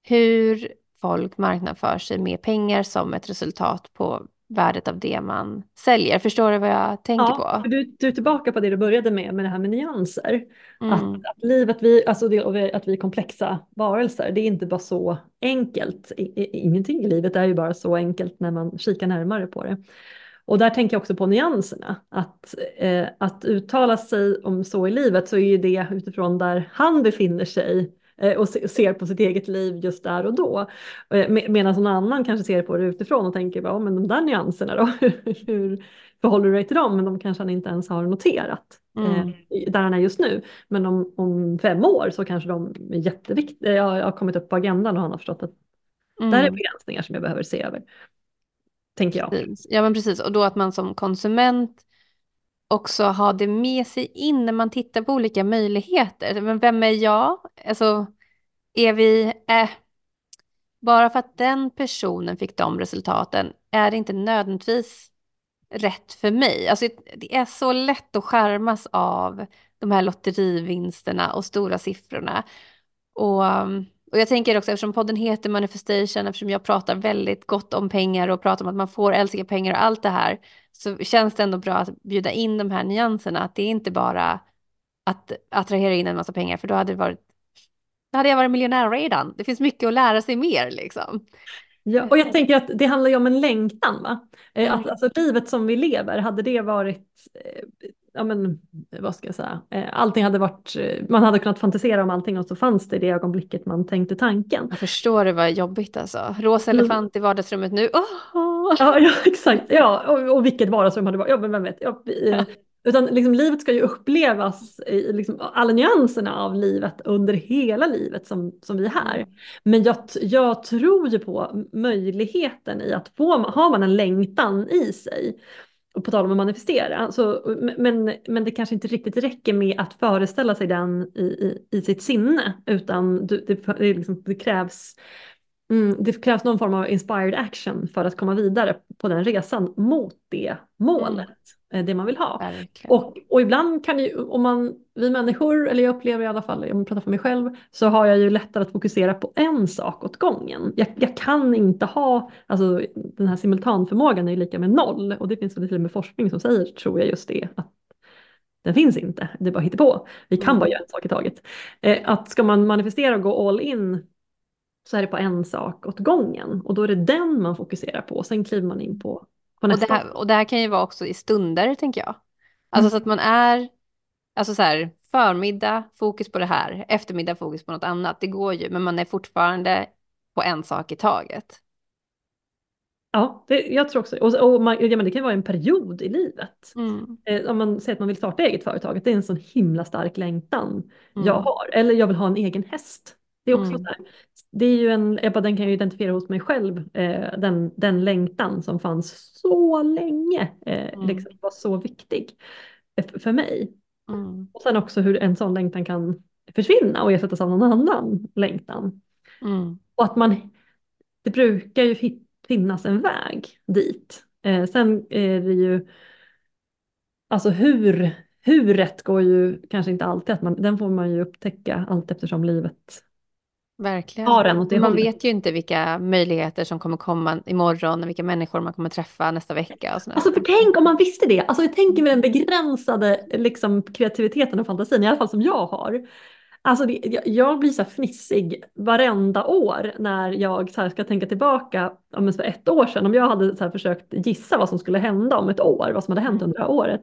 hur folk marknadsför sig med pengar som ett resultat på värdet av det man säljer. Förstår du vad jag tänker ja, på? Du, du är tillbaka på det du började med, med det här med nyanser. Mm. Att, att, livet, vi, alltså det, att vi är komplexa varelser, det är inte bara så enkelt. Ingenting i livet är ju bara så enkelt när man kikar närmare på det. Och där tänker jag också på nyanserna. Att, eh, att uttala sig om så i livet så är ju det utifrån där han befinner sig och se, ser på sitt eget liv just där och då. Eh, med, Medan någon annan kanske ser på det utifrån och tänker, ja men de där nyanserna då, hur förhåller du dig till dem? Men de kanske han inte ens har noterat mm. eh, där han är just nu. Men om, om fem år så kanske de är jätteviktiga, jag har kommit upp på agendan och han har förstått att mm. där är begränsningar som jag behöver se över tänker jag. Precis. Ja, men precis. Och då att man som konsument också ha det med sig in när man tittar på olika möjligheter. Men vem är jag? Alltså, är vi... Eh, bara för att den personen fick de resultaten är det inte nödvändigtvis rätt för mig. Alltså, det är så lätt att skärmas av de här lotterivinsterna och stora siffrorna. Och och jag tänker också eftersom podden heter Manifestation, eftersom jag pratar väldigt gott om pengar och pratar om att man får älska pengar och allt det här, så känns det ändå bra att bjuda in de här nyanserna, att det är inte bara att attrahera in en massa pengar, för då hade det varit då hade jag varit miljonär redan. Det finns mycket att lära sig mer liksom. Ja, och jag tänker att det handlar ju om en längtan. Va? Eh, att, alltså, livet som vi lever, hade det varit eh, ja men vad ska jag säga, eh, allting hade varit, man hade kunnat fantisera om allting och så fanns det i det ögonblicket man tänkte tanken. Jag förstår det var jobbigt alltså. Rosa mm. elefant i vardagsrummet nu. Oh! Ja, ja exakt, ja och, och vilket vardagsrum hade varit, ja men vem vet. Ja, ja. Utan liksom, livet ska ju upplevas i liksom, alla nyanserna av livet under hela livet som, som vi är här. Mm. Men jag, jag tror ju på möjligheten i att få, har man en längtan i sig och på tal om att manifestera, så, men, men det kanske inte riktigt räcker med att föreställa sig den i, i, i sitt sinne, utan det, det, det, liksom, det krävs Mm, det krävs någon form av inspired action för att komma vidare på den resan mot det målet, mm. det man vill ha. Och, och ibland kan ju, om man, vi människor, eller jag upplever i alla fall, om jag pratar för mig själv, så har jag ju lättare att fokusera på en sak åt gången. Jag, jag kan inte ha, alltså den här simultanförmågan är ju lika med noll och det finns väl till och med forskning som säger, tror jag just det, att den finns inte, det är bara på. Vi kan mm. bara göra en sak i taget. Eh, att ska man manifestera och gå all in så är det på en sak åt gången och då är det den man fokuserar på. Sen kliver man in på, på nästa. Och det, här, och det här kan ju vara också i stunder tänker jag. Alltså mm. så att man är, alltså så här, förmiddag fokus på det här, eftermiddag fokus på något annat. Det går ju, men man är fortfarande på en sak i taget. Ja, det, jag tror också och, och man, ja, men det kan vara en period i livet. Mm. Eh, om man säger att man vill starta eget företag, det är en sån himla stark längtan mm. jag har. Eller jag vill ha en egen häst. Det är också mm. så här, det är ju en, Ebba, den kan jag identifiera hos mig själv, eh, den, den längtan som fanns så länge, eh, mm. liksom var så viktig för, för mig. Mm. Och sen också hur en sån längtan kan försvinna och ersättas av någon annan längtan. Mm. Och att man, det brukar ju finnas en väg dit. Eh, sen är det ju, alltså hur, hur rätt går ju kanske inte alltid, att man, den får man ju upptäcka allt eftersom livet Verkligen. Har den åt det man hållet. vet ju inte vilka möjligheter som kommer komma imorgon, vilka människor man kommer träffa nästa vecka. Och alltså för tänk om man visste det. Alltså jag tänker med den begränsade liksom, kreativiteten och fantasin, i alla fall som jag har. Alltså det, jag, jag blir så här fnissig varenda år när jag så ska tänka tillbaka om för ett år sedan. Om jag hade så försökt gissa vad som skulle hända om ett år, vad som hade hänt under det här året.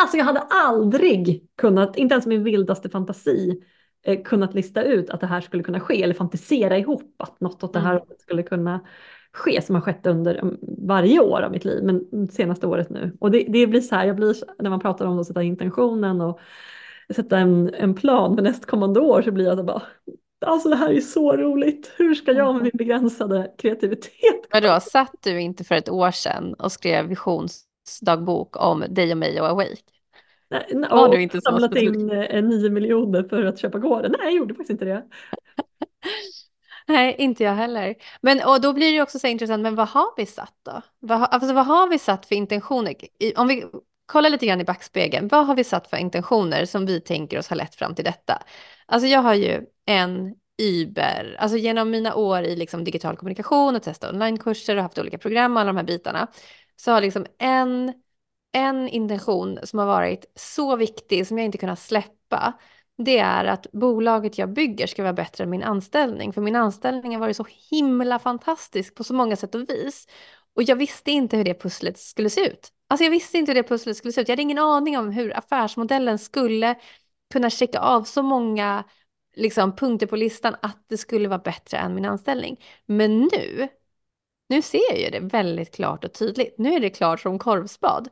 Alltså jag hade aldrig kunnat, inte ens min vildaste fantasi, kunnat lista ut att det här skulle kunna ske eller fantisera ihop att något åt det här Mm. skulle kunna ske som har skett under mm, varje år av mitt liv, men senaste året nu. Och det, det blir så här, jag blir när man pratar om att sätta intentionen och sätta en, en plan för nästkommande år så blir jag så bara, alltså det här är så roligt, hur ska jag med min begränsade kreativitet Vadå, satt du inte för ett år sedan och skrev visionsdagbok om dig och mig och Awake? Nej, Var du inte så samlat in eh, 9 miljoner för att köpa gården. Nej, jag gjorde faktiskt inte det. Nej, inte jag heller. Men och då blir det också så intressant, men vad har vi satt då? Vad, alltså, vad har vi satt för intentioner? Om vi kollar lite grann i backspegeln, vad har vi satt för intentioner som vi tänker oss har lett fram till detta? Alltså jag har ju en Uber, alltså genom mina år i liksom digital kommunikation och testa onlinekurser och haft olika program och alla de här bitarna, så har liksom en, en intention som har varit så viktig som jag inte kunnat släppa, det är att bolaget jag bygger ska vara bättre än min anställning. För min anställning har varit så himla fantastisk på så många sätt och vis. Och jag visste inte hur det pusslet skulle se ut. Alltså jag visste inte hur det pusslet skulle se ut. Jag hade ingen aning om hur affärsmodellen skulle kunna checka av så många liksom, punkter på listan att det skulle vara bättre än min anställning. Men nu, nu ser jag ju det väldigt klart och tydligt. Nu är det klart som korvspad.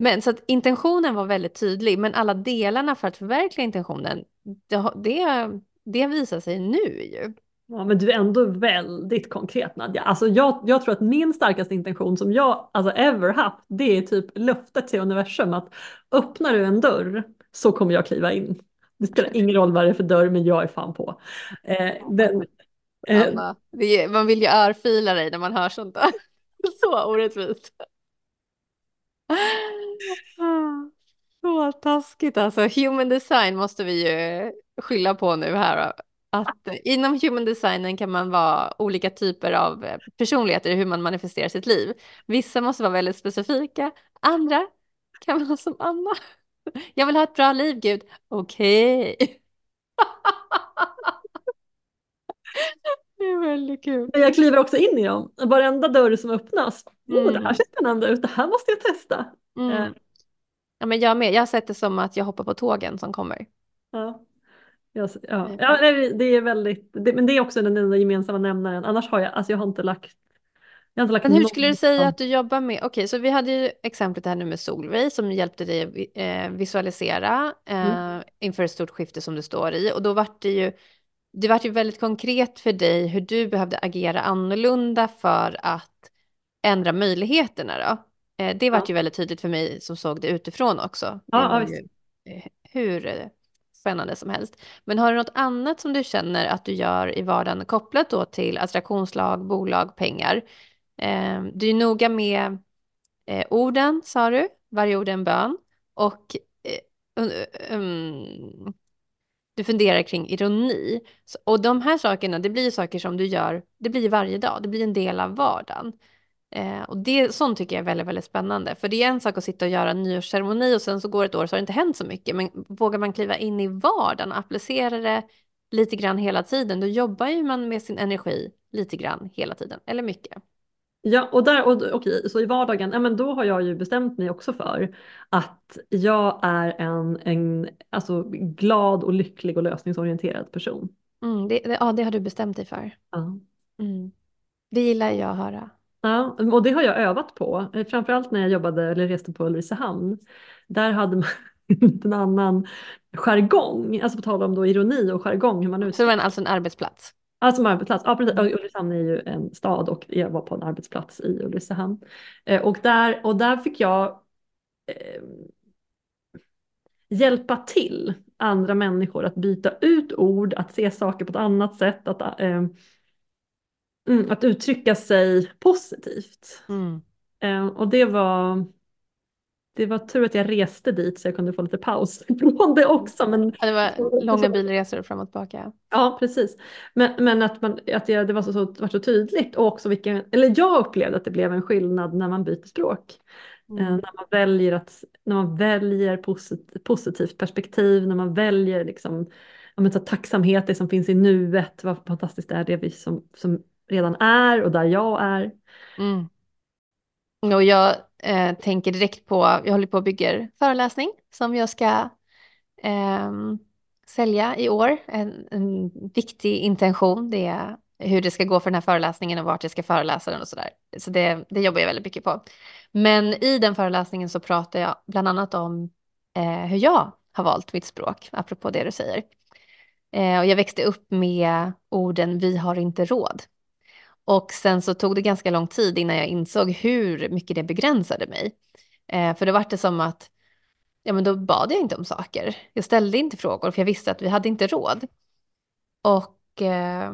Men så att intentionen var väldigt tydlig, men alla delarna för att förverkliga intentionen, det, det, det visar sig nu ju. Ja, men du är ändå väldigt konkret Nadja. Alltså jag, jag tror att min starkaste intention som jag alltså ever haft, det är typ löftet till universum att öppnar du en dörr så kommer jag kliva in. Det spelar ingen roll vad det är för dörr, men jag är fan på. Eh, den, eh, Anna, är, man vill ju örfila dig när man hör sånt där. Så orättvist. Ah, så taskigt alltså. Human design måste vi ju skylla på nu här. Att inom human designen kan man vara olika typer av personligheter i hur man manifesterar sitt liv. Vissa måste vara väldigt specifika, andra kan vara som Anna. Jag vill ha ett bra liv, Gud. Okej. Det är väldigt kul. jag kliver också in i dem. Varenda dörr som öppnas. Oh, det här Mm. ser spännande ut, det här måste jag testa. Mm. Eh. Ja, men jag med. Jag har sett det som att jag hoppar på tågen som kommer. Ja. Jag, ja. Mm. Ja, det är väldigt, det, men det är också den enda gemensamma nämnaren. Annars har jag, alltså jag har inte lagt, jag har inte lagt Men hur skulle du säga att du jobbar med? Okej, så vi hade ju exemplet här nu med Solveig som hjälpte dig eh, visualisera eh, inför ett stort skifte som du står i. Och då var det ju, det var ju väldigt konkret för dig hur du behövde agera annorlunda för att ändra möjligheterna då. Eh, det var Ja. ju väldigt tydligt för mig som såg det utifrån också. Det Ja, ja, var visst. ju eh, hur eh, spännande som helst. Men har du något annat som du känner att du gör i vardagen kopplat då till attraktionslag, bolag, pengar? Eh, du är noga med eh, orden, sa du. Varje ord är en bön. Och eh, um, du funderar kring ironi. Och de här sakerna, det blir ju saker som du gör, det blir varje dag. Det blir en del av vardagen. Eh, och det, sånt tycker jag är väldigt, väldigt spännande. För det är en sak att sitta och göra en nyårsceremoni och sen så går ett år så har det inte hänt så mycket. Men vågar man kliva in i vardagen och applicera det lite grann hela tiden, då jobbar ju man med sin energi lite grann hela tiden, eller mycket. Ja, och där, och, okej, så i vardagen, ja, men då har jag ju bestämt mig också för att jag är en, en alltså, glad och lycklig och lösningsorienterad person. Mm, det, det, ja, det har du bestämt dig för. Ja. Mm. Det gillar jag att höra. Ja, och det har jag övat på, Eh, framförallt när jag jobbade eller reste på Ulricehamn. Där hade man en annan jargong, alltså på tal om då ironi och jargong, hur man Så det var en, alltså en arbetsplats. Ja, som arbetsplats. Ja, precis. Mm. Ulricehamn är ju en stad och jag var på en arbetsplats i Ulricehamn. Eh, och, där, och där fick jag eh, hjälpa till andra människor att byta ut ord, att se saker på ett annat sätt, att, eh, mm, att uttrycka sig positivt. Mm. Eh, och det var, det var tur att jag reste dit så jag kunde få lite paus från det också. Men, Ja, det var långa bilresor fram och tillbaka. Ja, precis. Men, men att, man, att jag, det var så, så, var så tydligt och också vilken, eller jag upplevde att det blev en skillnad när man byter språk. Eh, Mm. när man väljer, att, när man väljer posit, positivt perspektiv, när man väljer liksom, men så tacksamhet, det som finns i nuet, vad fantastiskt det är det vi som, som redan är och där jag är. Mm. Och jag eh, tänker direkt på, jag håller på och bygger föreläsning som jag ska eh, sälja i år. En, en, viktig intention, det är hur det ska gå för den här föreläsningen och vart jag ska föreläsa den och sådär. Så det, det jobbar jag väldigt mycket på. Men i den föreläsningen så pratar jag bland annat om eh, hur jag har valt mitt språk, apropå det du säger. Eh, och jag växte upp med orden vi har inte råd. Och sen så tog det ganska lång tid innan jag insåg hur mycket det begränsade mig. Eh, för då var det som att, ja men då bad jag inte om saker. Jag ställde inte frågor för jag visste att vi hade inte råd. Och, eh,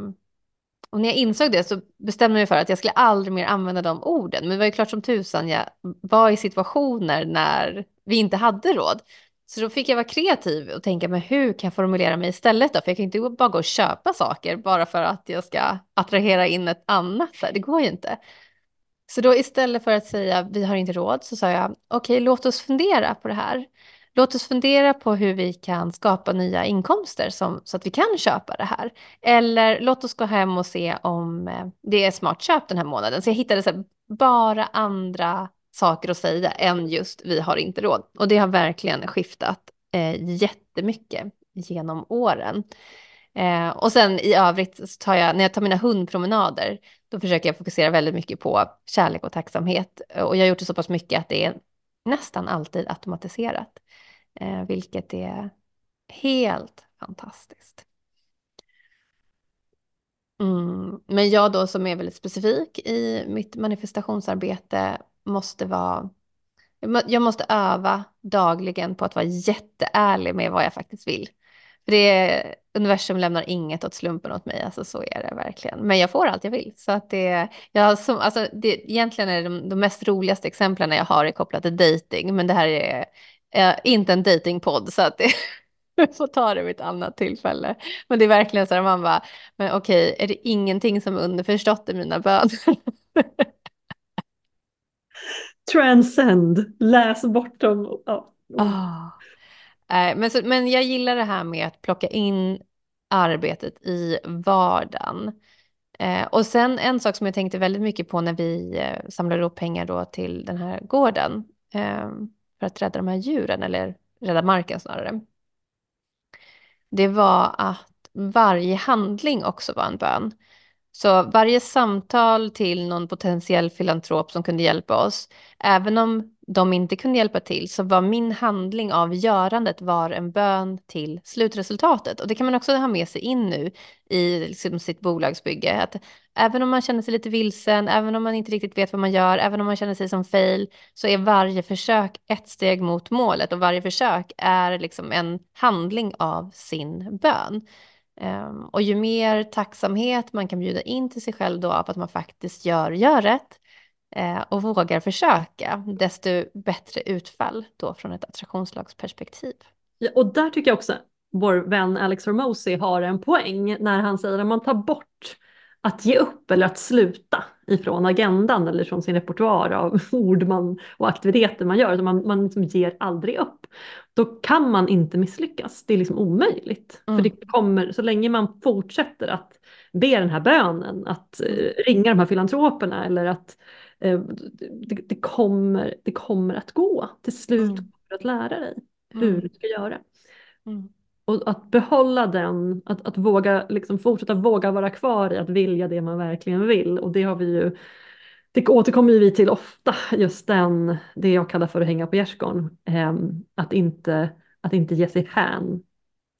och när jag insåg det så bestämde jag mig för att jag skulle aldrig mer använda de orden. Men det var ju klart som tusan jag var i situationer när vi inte hade råd. Så då fick jag vara kreativ och tänka, men hur kan jag formulera mig istället då? För jag kan inte bara gå och köpa saker bara för att jag ska attrahera in ett annat. Det går ju inte. Så då istället för att säga vi har inte råd så sa jag okej, okay, låt oss fundera på det här. Låt oss fundera på hur vi kan skapa nya inkomster som, så att vi kan köpa det här. Eller låt oss gå hem och se om eh, det är smart köp den här månaden. Så jag hittade så här, bara andra saker att säga än just vi har inte råd. Och det har verkligen skiftat eh, jättemycket genom åren. Eh, och sen i övrigt så tar jag, när jag tar mina hundpromenader, då försöker jag fokusera väldigt mycket på kärlek och tacksamhet. Och jag har gjort det så pass mycket att det är nästan alltid automatiserat. Eh, vilket är helt fantastiskt. Mm. Men jag då som är väldigt specifik i mitt manifestationsarbete måste vara jag måste öva dagligen på att vara jätteärlig med vad jag faktiskt vill. För det är, universum lämnar inget åt slumpen åt mig, alltså så är det verkligen. Men jag får allt jag vill. Så att det, jag, som, alltså det, egentligen är det de, de mest roligaste exemplen jag har är kopplat till dating, men det här är är inte en datingpodd så att det får ta det vid ett annat tillfälle. Men det är verkligen så här man bara, men okej, är det ingenting som är underförstått i mina böner? Transcend, läs bortom. Ja. Oh. Men, så, men jag gillar det här med att plocka in arbetet i vardagen. Eh, och sen en sak som jag tänkte väldigt mycket på när vi eh, samlade ihop pengar då till den här gården eh, för att rädda de här djuren, eller rädda marken snarare. Det var att varje handling också var en bön. Så varje samtal till någon potentiell filantrop som kunde hjälpa oss, även om de inte kunde hjälpa till, så var min handling av görandet var en bön till slutresultatet. Och det kan man också ha med sig in nu i liksom sitt bolagsbygge. Att även om man känner sig lite vilsen, även om man inte riktigt vet vad man gör, även om man känner sig som fail, så är varje försök ett steg mot målet och varje försök är liksom en handling av sin bön. Um, och ju mer tacksamhet man kan bjuda in till sig själv då av att man faktiskt gör, gör rätt uh, och vågar försöka, desto bättre utfall då från ett attraktionslagsperspektiv. Ja, och där tycker jag också vår vän Alex Hormozy har en poäng när han säger att man tar bort att ge upp eller att sluta ifrån agendan eller från sin repertoar av ord man, och aktiviteter man gör. Man, man liksom ger aldrig upp. Då kan man inte misslyckas. Det är liksom omöjligt. Mm. För det kommer, så länge man fortsätter att be den här bönen, att eh, ringa de här filantroperna eller att eh, det, det, kommer, det kommer att gå. Till slut mm. kommer du att lära dig hur mm. du ska göra. Mm. Och att behålla den, att, att våga, liksom fortsätta våga vara kvar i att vilja det man verkligen vill. Och det har vi ju, det återkommer ju vi till ofta, just den, det jag kallar för att hänga på gärdsgården. Eh, att, inte, att inte ge sig hän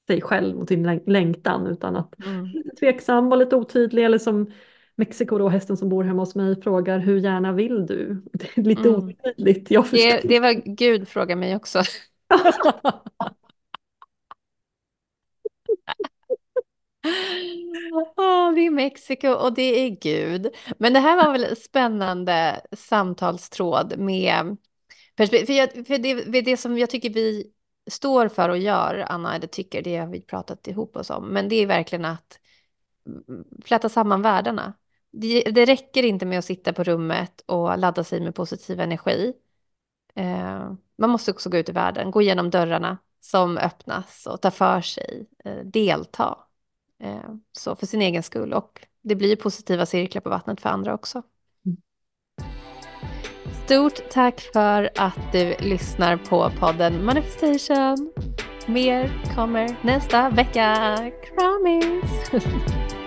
sig själv och sin längtan utan att mm. lite tveksam, vara lite otydlig eller som Mexiko då, hästen som bor hemma hos mig, frågar hur gärna vill du? Det är lite mm. otydligt. Jag det, det var Gud frågar mig också. Oh, det är Mexiko och det är Gud. Men det här var väl spännande samtalstråd med För, jag, för det, det som jag tycker vi står för och gör, Anna, eller tycker, det har vi pratat ihop oss om, men det är verkligen att fläta samman världarna. Det, det räcker inte med att sitta på rummet och ladda sig med positiv energi. Eh, man måste också gå ut i världen, gå igenom dörrarna som öppnas och tar för sig, eh, delta. Eh, så för sin egen skull och det blir positiva cirklar på vattnet för andra också. Stort tack för att du lyssnar på podden Manifestation. Mer kommer nästa vecka. Kramis!